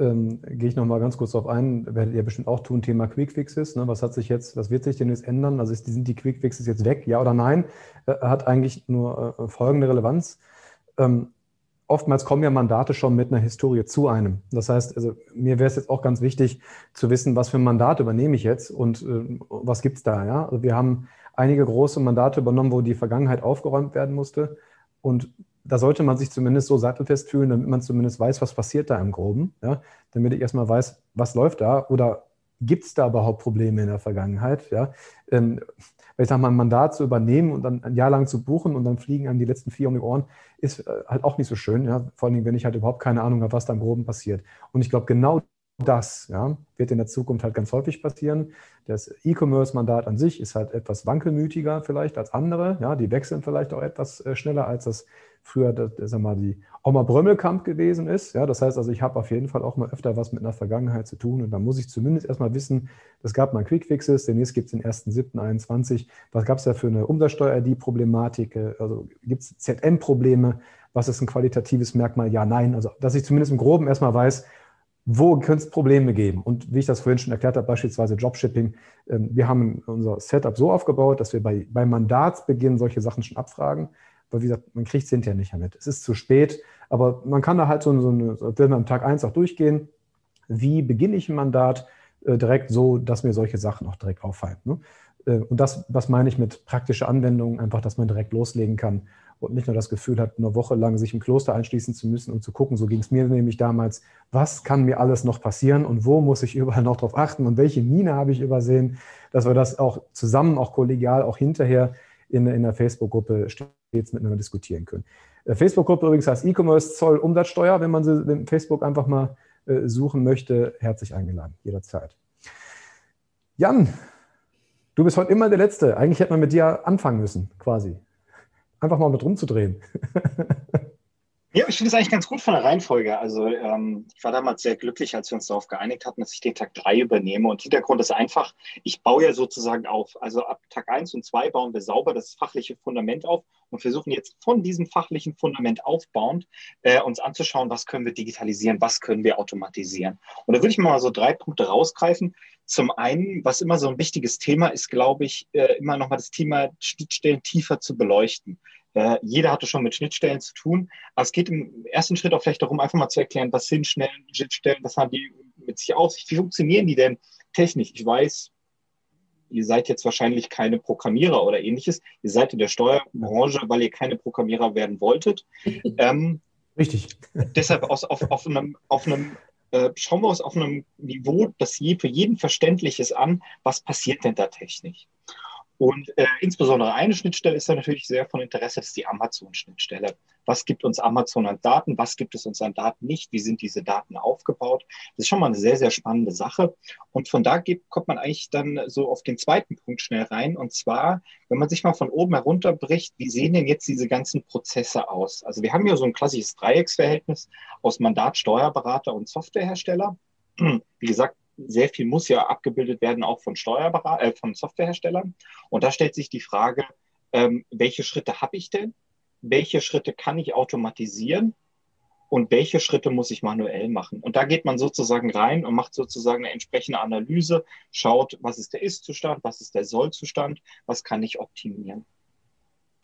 A: ähm, gehe ich nochmal ganz kurz darauf ein, werdet ihr bestimmt auch tun, Thema Quickfixes. Ne? Was hat sich jetzt, was wird sich denn jetzt ändern? Also ist, sind die Quickfixes jetzt weg, ja oder nein? Äh, hat eigentlich nur äh, folgende Relevanz. Ähm, oftmals kommen ja Mandate schon mit einer Historie zu einem. Das heißt, also mir wäre es jetzt auch ganz wichtig zu wissen, was für ein Mandat übernehme ich jetzt und äh, was gibt es da. Ja? Also wir haben einige große Mandate übernommen, wo die Vergangenheit aufgeräumt werden musste. Und da sollte man sich zumindest so sattelfest fühlen, damit man zumindest weiß, was passiert da im Groben. Ja? Damit ich erstmal weiß, was läuft da oder gibt es da überhaupt Probleme in der Vergangenheit. Ja? Ähm, weil ich sage mal, ein Mandat zu übernehmen und dann ein Jahr lang zu buchen und dann fliegen einem die letzten vier um die Ohren, ist äh, halt auch nicht so schön. Ja? Vor allem, wenn ich halt überhaupt keine Ahnung habe, was da im Groben passiert. Und ich glaube, genau das ja, wird in der Zukunft halt ganz häufig passieren. Das E-Commerce-Mandat an sich ist halt etwas wankelmütiger vielleicht als andere. Ja, die wechseln vielleicht auch etwas äh, schneller, als das früher sag mal, die Oma Brömmelkamp gewesen ist. Ja, das heißt also, ich habe auf jeden Fall auch mal öfter was mit einer Vergangenheit zu tun und da muss ich zumindest erstmal wissen, es gab mal Quickfixes, demnächst gibt es den 1.7.21. Was gab es da für eine Umsatzsteuer-ID-Problematik? Also gibt es ZM-Probleme? Was ist ein qualitatives Merkmal? Ja, nein. Also, dass ich zumindest im Groben erstmal weiß, wo könnte es Probleme geben? Und wie ich das vorhin schon erklärt habe, beispielsweise Dropshipping, ähm, wir haben unser Setup so aufgebaut, dass wir bei, bei Mandatsbeginn solche Sachen schon abfragen, weil wie gesagt, man kriegt es hinterher nicht mehr mit. Es ist zu spät, aber man kann da halt so, so eine, wenn wir am Tag eins auch durchgehen, wie beginne ich ein Mandat äh, direkt so, dass mir solche Sachen auch direkt auffallen. Ne? Äh, und das, was meine ich mit praktischer Anwendung, einfach, dass man direkt loslegen kann und nicht nur das Gefühl hat, eine Woche lang sich im Kloster einschließen zu müssen und zu gucken, so ging es mir nämlich damals, was kann mir alles noch passieren und wo muss ich überall noch drauf achten und welche Mine habe ich übersehen, dass wir das auch zusammen, auch kollegial, auch hinterher in, in der Facebook-Gruppe stets miteinander diskutieren können. Äh, Facebook-Gruppe übrigens heißt E-Commerce Zoll Umsatzsteuer, wenn man sie in Facebook einfach mal äh, suchen möchte, herzlich eingeladen, jederzeit. Jan, du bist heute immer der Letzte. Eigentlich hätte man mit dir anfangen müssen, quasi einfach mal mit rumzudrehen.
E: Ja, ich finde es eigentlich ganz gut von der Reihenfolge. Also ähm, ich war damals sehr glücklich, als wir uns darauf geeinigt hatten, dass ich den Tag drei übernehme. Und Hintergrund ist einfach, ich baue ja sozusagen auf. Also ab Tag eins und zwei bauen wir sauber das fachliche Fundament auf und versuchen jetzt von diesem fachlichen Fundament aufbauend äh, uns anzuschauen, was können wir digitalisieren, was können wir automatisieren. Und da würde ich mal so drei Punkte rausgreifen. Zum einen, was immer so ein wichtiges Thema ist, glaube ich, äh, immer nochmal das Thema Schnittstellen tiefer zu beleuchten. Äh, jeder hatte schon mit Schnittstellen zu tun. Aber es geht im ersten Schritt auch vielleicht darum, einfach mal zu erklären, was sind Schnittstellen, was haben die mit sich auf sich, wie funktionieren die denn technisch? Ich weiß, ihr seid jetzt wahrscheinlich keine Programmierer oder ähnliches. Ihr seid in der Steuerbranche, weil ihr keine Programmierer werden wolltet.
A: Ähm, Richtig.
E: Deshalb aus, auf, auf einem, auf einem äh, schauen wir uns auf einem Niveau, das je, für jeden verständlich ist, an, was passiert denn da technisch? Und äh, insbesondere eine Schnittstelle ist da natürlich sehr von Interesse, das ist die Amazon-Schnittstelle. Was gibt uns Amazon an Daten? Was gibt es uns an Daten nicht? Wie sind diese Daten aufgebaut? Das ist schon mal eine sehr, sehr spannende Sache. Und von da geht, kommt man eigentlich dann so auf den zweiten Punkt schnell rein. Und zwar, wenn man sich mal von oben herunterbricht, wie sehen denn jetzt diese ganzen Prozesse aus? Also wir haben ja so ein klassisches Dreiecksverhältnis aus Mandat, Steuerberater und Softwarehersteller. Wie gesagt, sehr viel muss ja abgebildet werden, auch von Steuerberat äh, von Softwareherstellern. Und da stellt sich die Frage, ähm, welche Schritte habe ich denn? Welche Schritte kann ich automatisieren? Und welche Schritte muss ich manuell machen? Und da geht man sozusagen rein und macht sozusagen eine entsprechende Analyse, schaut, was ist der Ist-Zustand, was ist der Soll-Zustand, was kann ich optimieren.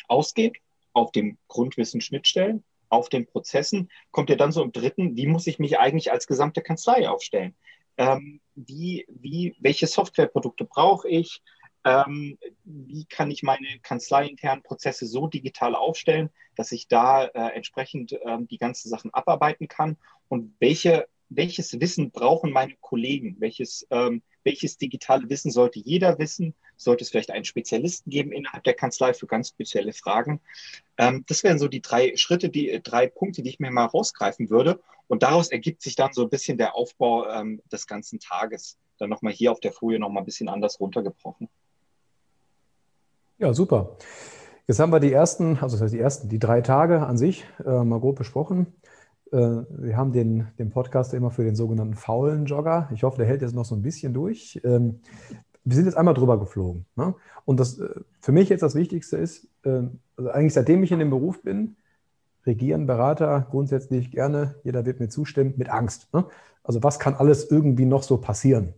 E: Ausgeht auf dem Grundwissen Schnittstellen, auf den Prozessen, kommt ja dann so im dritten, wie muss ich mich eigentlich als gesamte Kanzlei aufstellen? Ähm, wie, wie, welche Softwareprodukte brauche ich, ähm, wie kann ich meine kanzleiinternen Prozesse so digital aufstellen, dass ich da äh, entsprechend ähm, die ganzen Sachen abarbeiten kann? Und welche, welches Wissen brauchen meine Kollegen, welches, ähm, welches digitale Wissen sollte jeder wissen? Sollte es vielleicht einen Spezialisten geben innerhalb der Kanzlei für ganz spezielle Fragen? Ähm, das wären so die drei Schritte, die äh, drei Punkte, die ich mir mal rausgreifen würde. Und daraus ergibt sich dann so ein bisschen der Aufbau ähm, des ganzen Tages. Dann nochmal hier auf der Folie nochmal ein bisschen anders runtergebrochen.
A: Ja, super. Jetzt haben wir die ersten, also das heißt die ersten, die drei Tage an sich äh, mal grob besprochen. Äh, wir haben den, den Podcast immer für den sogenannten faulen Jogger. Ich hoffe, der hält jetzt noch so ein bisschen durch. Ähm, wir sind jetzt einmal drüber geflogen. Ne? Und das äh, für mich jetzt das Wichtigste ist, äh, also eigentlich seitdem ich in dem Beruf bin, regieren Berater grundsätzlich gerne, jeder wird mir zustimmen, mit Angst. Ne? Also was kann alles irgendwie noch so passieren?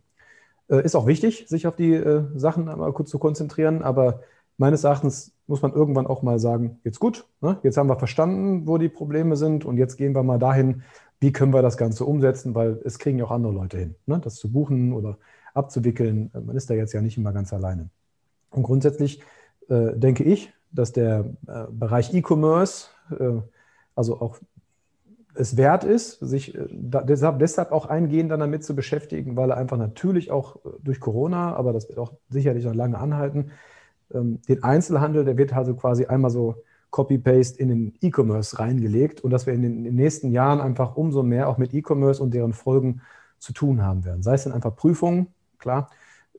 A: Äh, ist auch wichtig, sich auf die äh, Sachen einmal kurz zu konzentrieren, aber meines Erachtens muss man irgendwann auch mal sagen, jetzt gut, ne? jetzt haben wir verstanden, wo die Probleme sind und jetzt gehen wir mal dahin, wie können wir das Ganze umsetzen, weil es kriegen ja auch andere Leute hin, ne? das zu buchen oder abzuwickeln. Man ist da jetzt ja nicht immer ganz alleine. Und grundsätzlich äh, denke ich, dass der äh, Bereich E-Commerce, äh, also auch es wert ist, sich äh, da, deshalb, deshalb auch eingehend dann damit zu beschäftigen, weil er einfach natürlich auch äh, durch Corona, aber das wird auch sicherlich noch lange anhalten, ähm, den Einzelhandel, der wird also quasi einmal so Copy-Paste in den E-Commerce reingelegt und dass wir in den, in den, nächsten Jahren einfach umso mehr auch mit E-Commerce und deren Folgen zu tun haben werden. Sei es dann einfach Prüfungen, klar.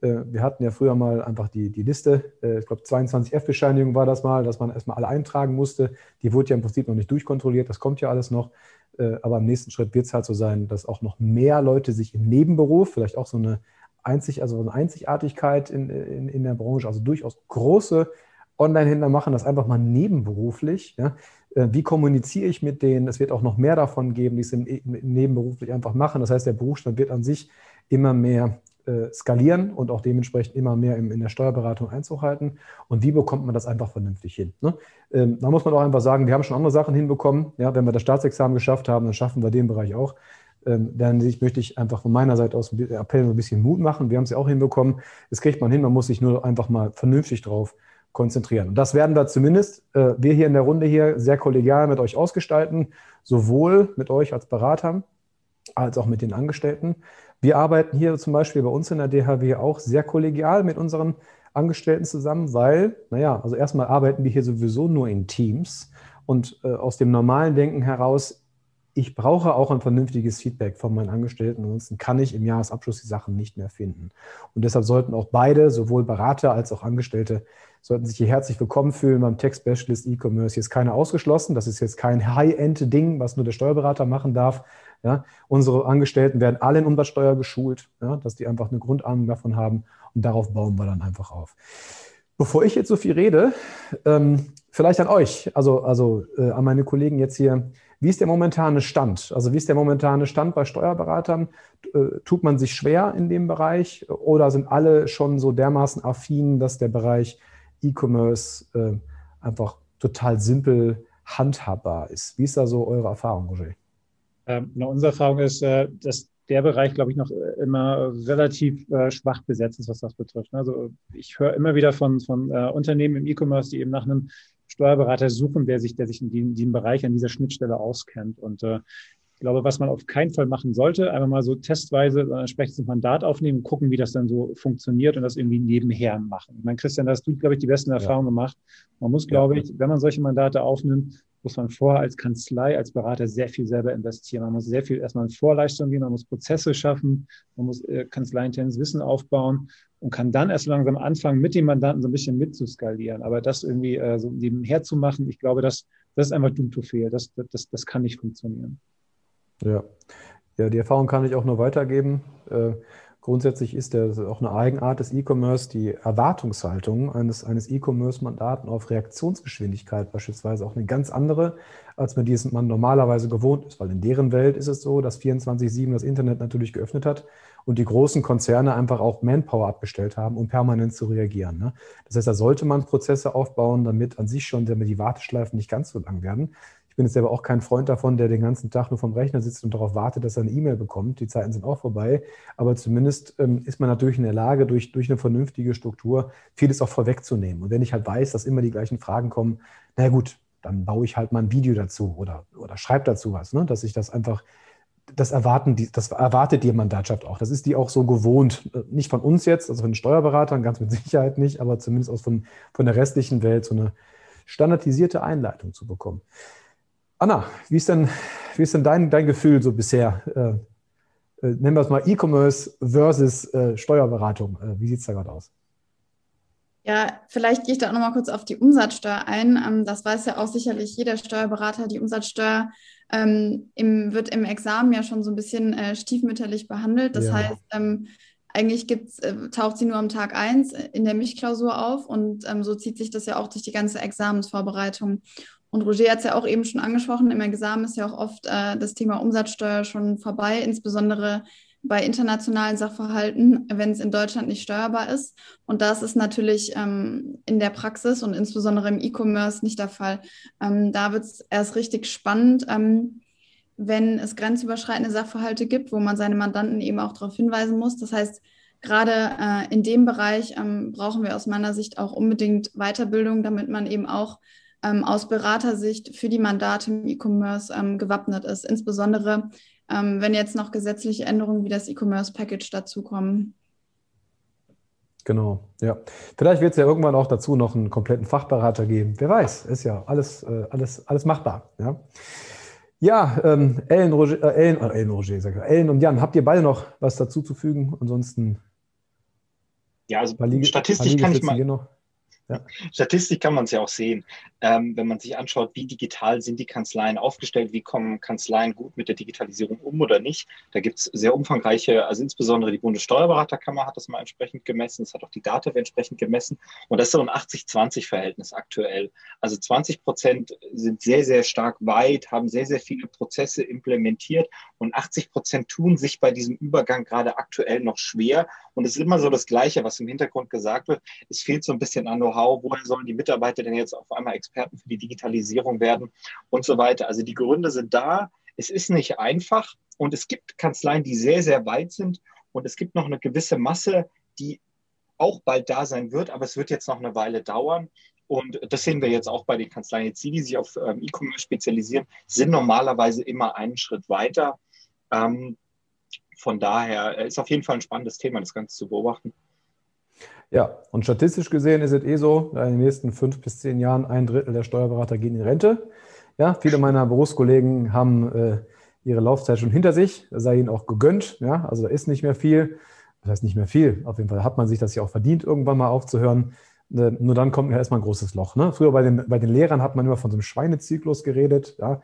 A: Äh, wir hatten ja früher mal einfach die, die Liste, ich glaube 22 F-Bescheinigungen war das mal, dass man erstmal alle eintragen musste. Die wurde ja im Prinzip noch nicht durchkontrolliert, das kommt ja alles noch. Äh, aber im nächsten Schritt wird es halt so sein, dass auch noch mehr Leute sich im Nebenberuf, vielleicht auch so eine, Einzig, also eine Einzigartigkeit in, in, in der Branche, also durchaus große Online-Händler machen das einfach mal nebenberuflich. Ja. Äh, wie kommuniziere ich mit denen? Es wird auch noch mehr davon geben, die es im, nebenberuflich einfach machen. Das heißt, der Berufsstand wird an sich immer mehr äh, skalieren und auch dementsprechend immer mehr in der Steuerberatung Einzug halten. Und wie bekommt man das einfach vernünftig hin? Ne? Ähm, da muss man auch einfach sagen, wir haben schon andere Sachen hinbekommen. Ja, wenn wir das Staatsexamen geschafft haben, dann schaffen wir den Bereich auch. Ähm, dann möchte ich einfach von meiner Seite aus einen Appell ein bisschen Mut machen. Wir haben es ja auch hinbekommen. Das kriegt man hin, man muss sich nur einfach mal vernünftig drauf konzentrieren. Und das werden wir zumindest, äh, wir hier in der Runde hier, sehr kollegial mit euch ausgestalten, sowohl mit euch als Beratern als auch mit den Angestellten. Wir arbeiten hier zum Beispiel bei uns in der DHW auch sehr kollegial mit unseren Angestellten zusammen, weil, naja, also erstmal arbeiten wir hier sowieso nur in Teams und äh, aus dem normalen Denken heraus, ich brauche auch ein vernünftiges Feedback von meinen Angestellten, ansonsten kann ich im Jahresabschluss die Sachen nicht mehr finden. Und deshalb sollten auch beide, sowohl Berater als auch Angestellte, sollten sich hier herzlich willkommen fühlen beim Tech Specialist E-Commerce. Hier ist keiner ausgeschlossen. Das ist jetzt kein High-End-Ding, was nur der Steuerberater machen darf, ja, unsere Angestellten werden alle in Umsatzsteuer geschult, ja, dass die einfach eine Grundahnung davon haben und darauf bauen wir dann einfach auf. Bevor ich jetzt so viel rede, ähm, vielleicht an euch, also, also äh, an meine Kollegen jetzt hier, wie ist der momentane Stand? Also wie ist der momentane Stand bei Steuerberatern? Äh, tut man sich schwer in dem Bereich oder sind alle schon so dermaßen affin, dass der Bereich E-Commerce äh, einfach total simpel handhabbar ist? Wie ist da so eure Erfahrung, Roger?
D: Ähm, unsere Erfahrung ist, äh, dass der Bereich, glaube ich, noch äh, immer relativ äh, schwach besetzt ist, was das betrifft. Also ich höre immer wieder von, von äh, Unternehmen im E-Commerce, die eben nach einem Steuerberater suchen, der sich, der sich in diesem Bereich an dieser Schnittstelle auskennt. Und äh, ich glaube, was man auf keinen Fall machen sollte, einfach mal so testweise ein entsprechendes Mandat aufnehmen, gucken, wie das dann so funktioniert und das irgendwie nebenher machen. Ich meine, Christian, da hast du, glaube ich, die besten Erfahrungen ja. gemacht. Man muss, glaube ja. ich, wenn man solche Mandate aufnimmt, muss man vorher als Kanzlei, als Berater sehr viel selber investieren. Man muss sehr viel erstmal in Vorleistung gehen, man muss Prozesse schaffen, man muss äh, kanzleiinternes Wissen aufbauen und kann dann erst langsam anfangen, mit dem Mandanten so ein bisschen mitzuskalieren. Aber das irgendwie äh, so nebenher zu machen, ich glaube, das, das ist einfach dumm to fail. Das, das, das kann nicht funktionieren.
A: Ja. ja, die Erfahrung kann ich auch nur weitergeben. Äh, grundsätzlich ist das auch eine Eigenart des E-Commerce, die Erwartungshaltung eines, eines E-Commerce-Mandaten auf Reaktionsgeschwindigkeit beispielsweise auch eine ganz andere, als man dies man normalerweise gewohnt ist. Weil in deren Welt ist es so, dass 24-7 das Internet natürlich geöffnet hat und die großen Konzerne einfach auch Manpower abgestellt haben, um permanent zu reagieren. Ne? Das heißt, da sollte man Prozesse aufbauen, damit an sich schon damit die Warteschleifen nicht ganz so lang werden bin jetzt selber auch kein Freund davon, der den ganzen Tag nur vom Rechner sitzt und darauf wartet, dass er eine E-Mail bekommt. Die Zeiten sind auch vorbei. Aber zumindest ähm, ist man natürlich in der Lage, durch, durch eine vernünftige Struktur vieles auch vorwegzunehmen. Und wenn ich halt weiß, dass immer die gleichen Fragen kommen, na gut, dann baue ich halt mal ein Video dazu oder, oder schreibe dazu was, ne? dass ich das einfach das, erwarten die, das erwartet die Mandatschaft auch. Das ist die auch so gewohnt. Nicht von uns jetzt, also von den Steuerberatern, ganz mit Sicherheit nicht, aber zumindest aus von, von der restlichen Welt so eine standardisierte Einleitung zu bekommen. Anna, wie ist denn, wie ist denn dein, dein Gefühl so bisher? Äh, äh, nennen wir es mal E-Commerce versus äh, Steuerberatung. Äh, wie sieht es da gerade aus?
C: Ja, vielleicht gehe ich da auch nochmal kurz auf die Umsatzsteuer ein. Ähm, das weiß ja auch sicherlich jeder Steuerberater. Die Umsatzsteuer ähm, im, wird im Examen ja schon so ein bisschen äh, stiefmütterlich behandelt. Das ja. heißt, ähm, eigentlich gibt's, taucht sie nur am Tag 1 in der Mischklausur auf und ähm, so zieht sich das ja auch durch die ganze Examensvorbereitung. Und Roger hat es ja auch eben schon angesprochen, im Examen ist ja auch oft äh, das Thema Umsatzsteuer schon vorbei, insbesondere bei internationalen Sachverhalten, wenn es in Deutschland nicht steuerbar ist. Und das ist natürlich ähm, in der Praxis und insbesondere im E-Commerce nicht der Fall. Ähm, da wird es erst richtig spannend, ähm, wenn es grenzüberschreitende Sachverhalte gibt, wo man seine Mandanten eben auch darauf hinweisen muss. Das heißt, gerade äh, in dem Bereich ähm, brauchen wir aus meiner Sicht auch unbedingt Weiterbildung, damit man eben auch ähm, aus Beratersicht für die Mandate im E-Commerce ähm, gewappnet ist, insbesondere ähm, wenn jetzt noch gesetzliche Änderungen wie das E-Commerce Package dazukommen.
A: Genau, ja. Vielleicht wird es ja irgendwann auch dazu noch einen kompletten Fachberater geben. Wer weiß, ist ja alles, äh, alles, alles machbar. Ja, ja ähm, Ellen, Roger, äh, Ellen, äh, Ellen, Roger, sag ich, Ellen und Jan, habt ihr beide noch was dazu zu fügen? Ansonsten.
E: Ja, also statistisch kann ich mal. Noch. Ja. Statistik kann man es ja auch sehen. Ähm, wenn man sich anschaut, wie digital sind die Kanzleien aufgestellt, wie kommen Kanzleien gut mit der Digitalisierung um oder nicht. Da gibt es sehr umfangreiche, also insbesondere die Bundessteuerberaterkammer hat das mal entsprechend gemessen, das hat auch die DATEV entsprechend gemessen. Und das ist so ein 80-20-Verhältnis aktuell. Also 20 Prozent sind sehr, sehr stark weit, haben sehr, sehr viele Prozesse implementiert und 80 Prozent tun sich bei diesem Übergang gerade aktuell noch schwer. Und es ist immer so das Gleiche, was im Hintergrund gesagt wird. Es fehlt so ein bisschen an Know-how Know-how, woher sollen die Mitarbeiter denn jetzt auf einmal Experten für die Digitalisierung werden und so weiter. Also die Gründe sind da. Es ist nicht einfach und es gibt Kanzleien, die sehr, sehr weit sind und es gibt noch eine gewisse Masse, die auch bald da sein wird, aber es wird jetzt noch eine Weile dauern. Und das sehen wir jetzt auch bei den Kanzleien. Jetzt die, die sich auf ähm, E-Commerce spezialisieren, sind normalerweise immer einen Schritt weiter. Ähm, von daher äh, ist auf jeden Fall ein spannendes Thema, das Ganze zu beobachten.
A: Ja, und statistisch gesehen ist es eh so, in den nächsten fünf bis zehn Jahren ein Drittel der Steuerberater gehen in Rente. Ja, viele meiner Berufskollegen haben äh, ihre Laufzeit schon hinter sich, das sei ihnen auch gegönnt. Ja, also da ist nicht mehr viel. Das heißt nicht mehr viel. Auf jeden Fall hat man sich das ja auch verdient, irgendwann mal aufzuhören. Äh, nur dann kommt ja erstmal ein großes Loch. Ne? Früher bei den, bei den Lehrern hat man immer von so einem Schweinezyklus geredet. Ja?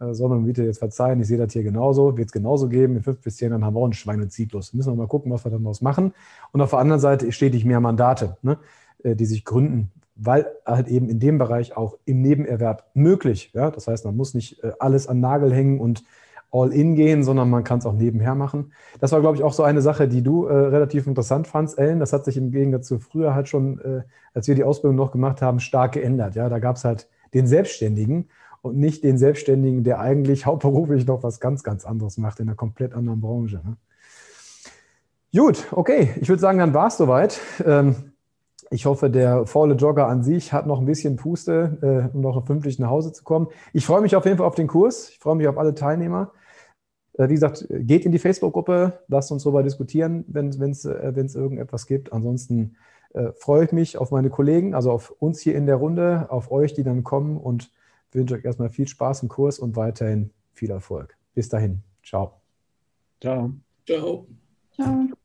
A: Äh, sondern bitte jetzt verzeihen, ich sehe das hier genauso, wird es genauso geben. In fünf bis zehn Jahren haben wir auch einen Schweinezyklus. Müssen wir mal gucken, was wir dann daraus machen. Und auf der anderen Seite stetig mehr Mandate, ne, äh, die sich gründen, weil halt eben in dem Bereich auch im Nebenerwerb möglich. Ja? Das heißt, man muss nicht äh, alles an Nagel hängen und all in gehen, sondern man kann es auch nebenher machen. Das war, glaube ich, auch so eine Sache, die du äh, relativ interessant fandst, Ellen. Das hat sich im Gegensatz zu früher halt schon, äh, als wir die Ausbildung noch gemacht haben, stark geändert. Ja, da gab es halt den Selbstständigen und nicht den Selbstständigen, der eigentlich hauptberuflich noch was ganz, ganz anderes macht in einer komplett anderen Branche. Ne? Gut, okay, ich würde sagen, dann war es soweit. Ähm, ich hoffe, der faule Jogger an sich hat noch ein bisschen Puste, äh, um noch pünktlich nach Hause zu kommen. Ich freue mich auf jeden Fall auf den Kurs. Ich freue mich auf alle Teilnehmer. Äh, wie gesagt, geht in die Facebook-Gruppe, lasst uns darüber diskutieren, wenn es äh, irgendetwas gibt. Ansonsten freue ich mich auf meine Kollegen, also auf uns hier in der Runde, auf euch, die dann kommen und wünsche euch erstmal viel Spaß im Kurs und weiterhin viel Erfolg. Bis dahin. Ciao.
B: Ciao. Ciao. Ciao.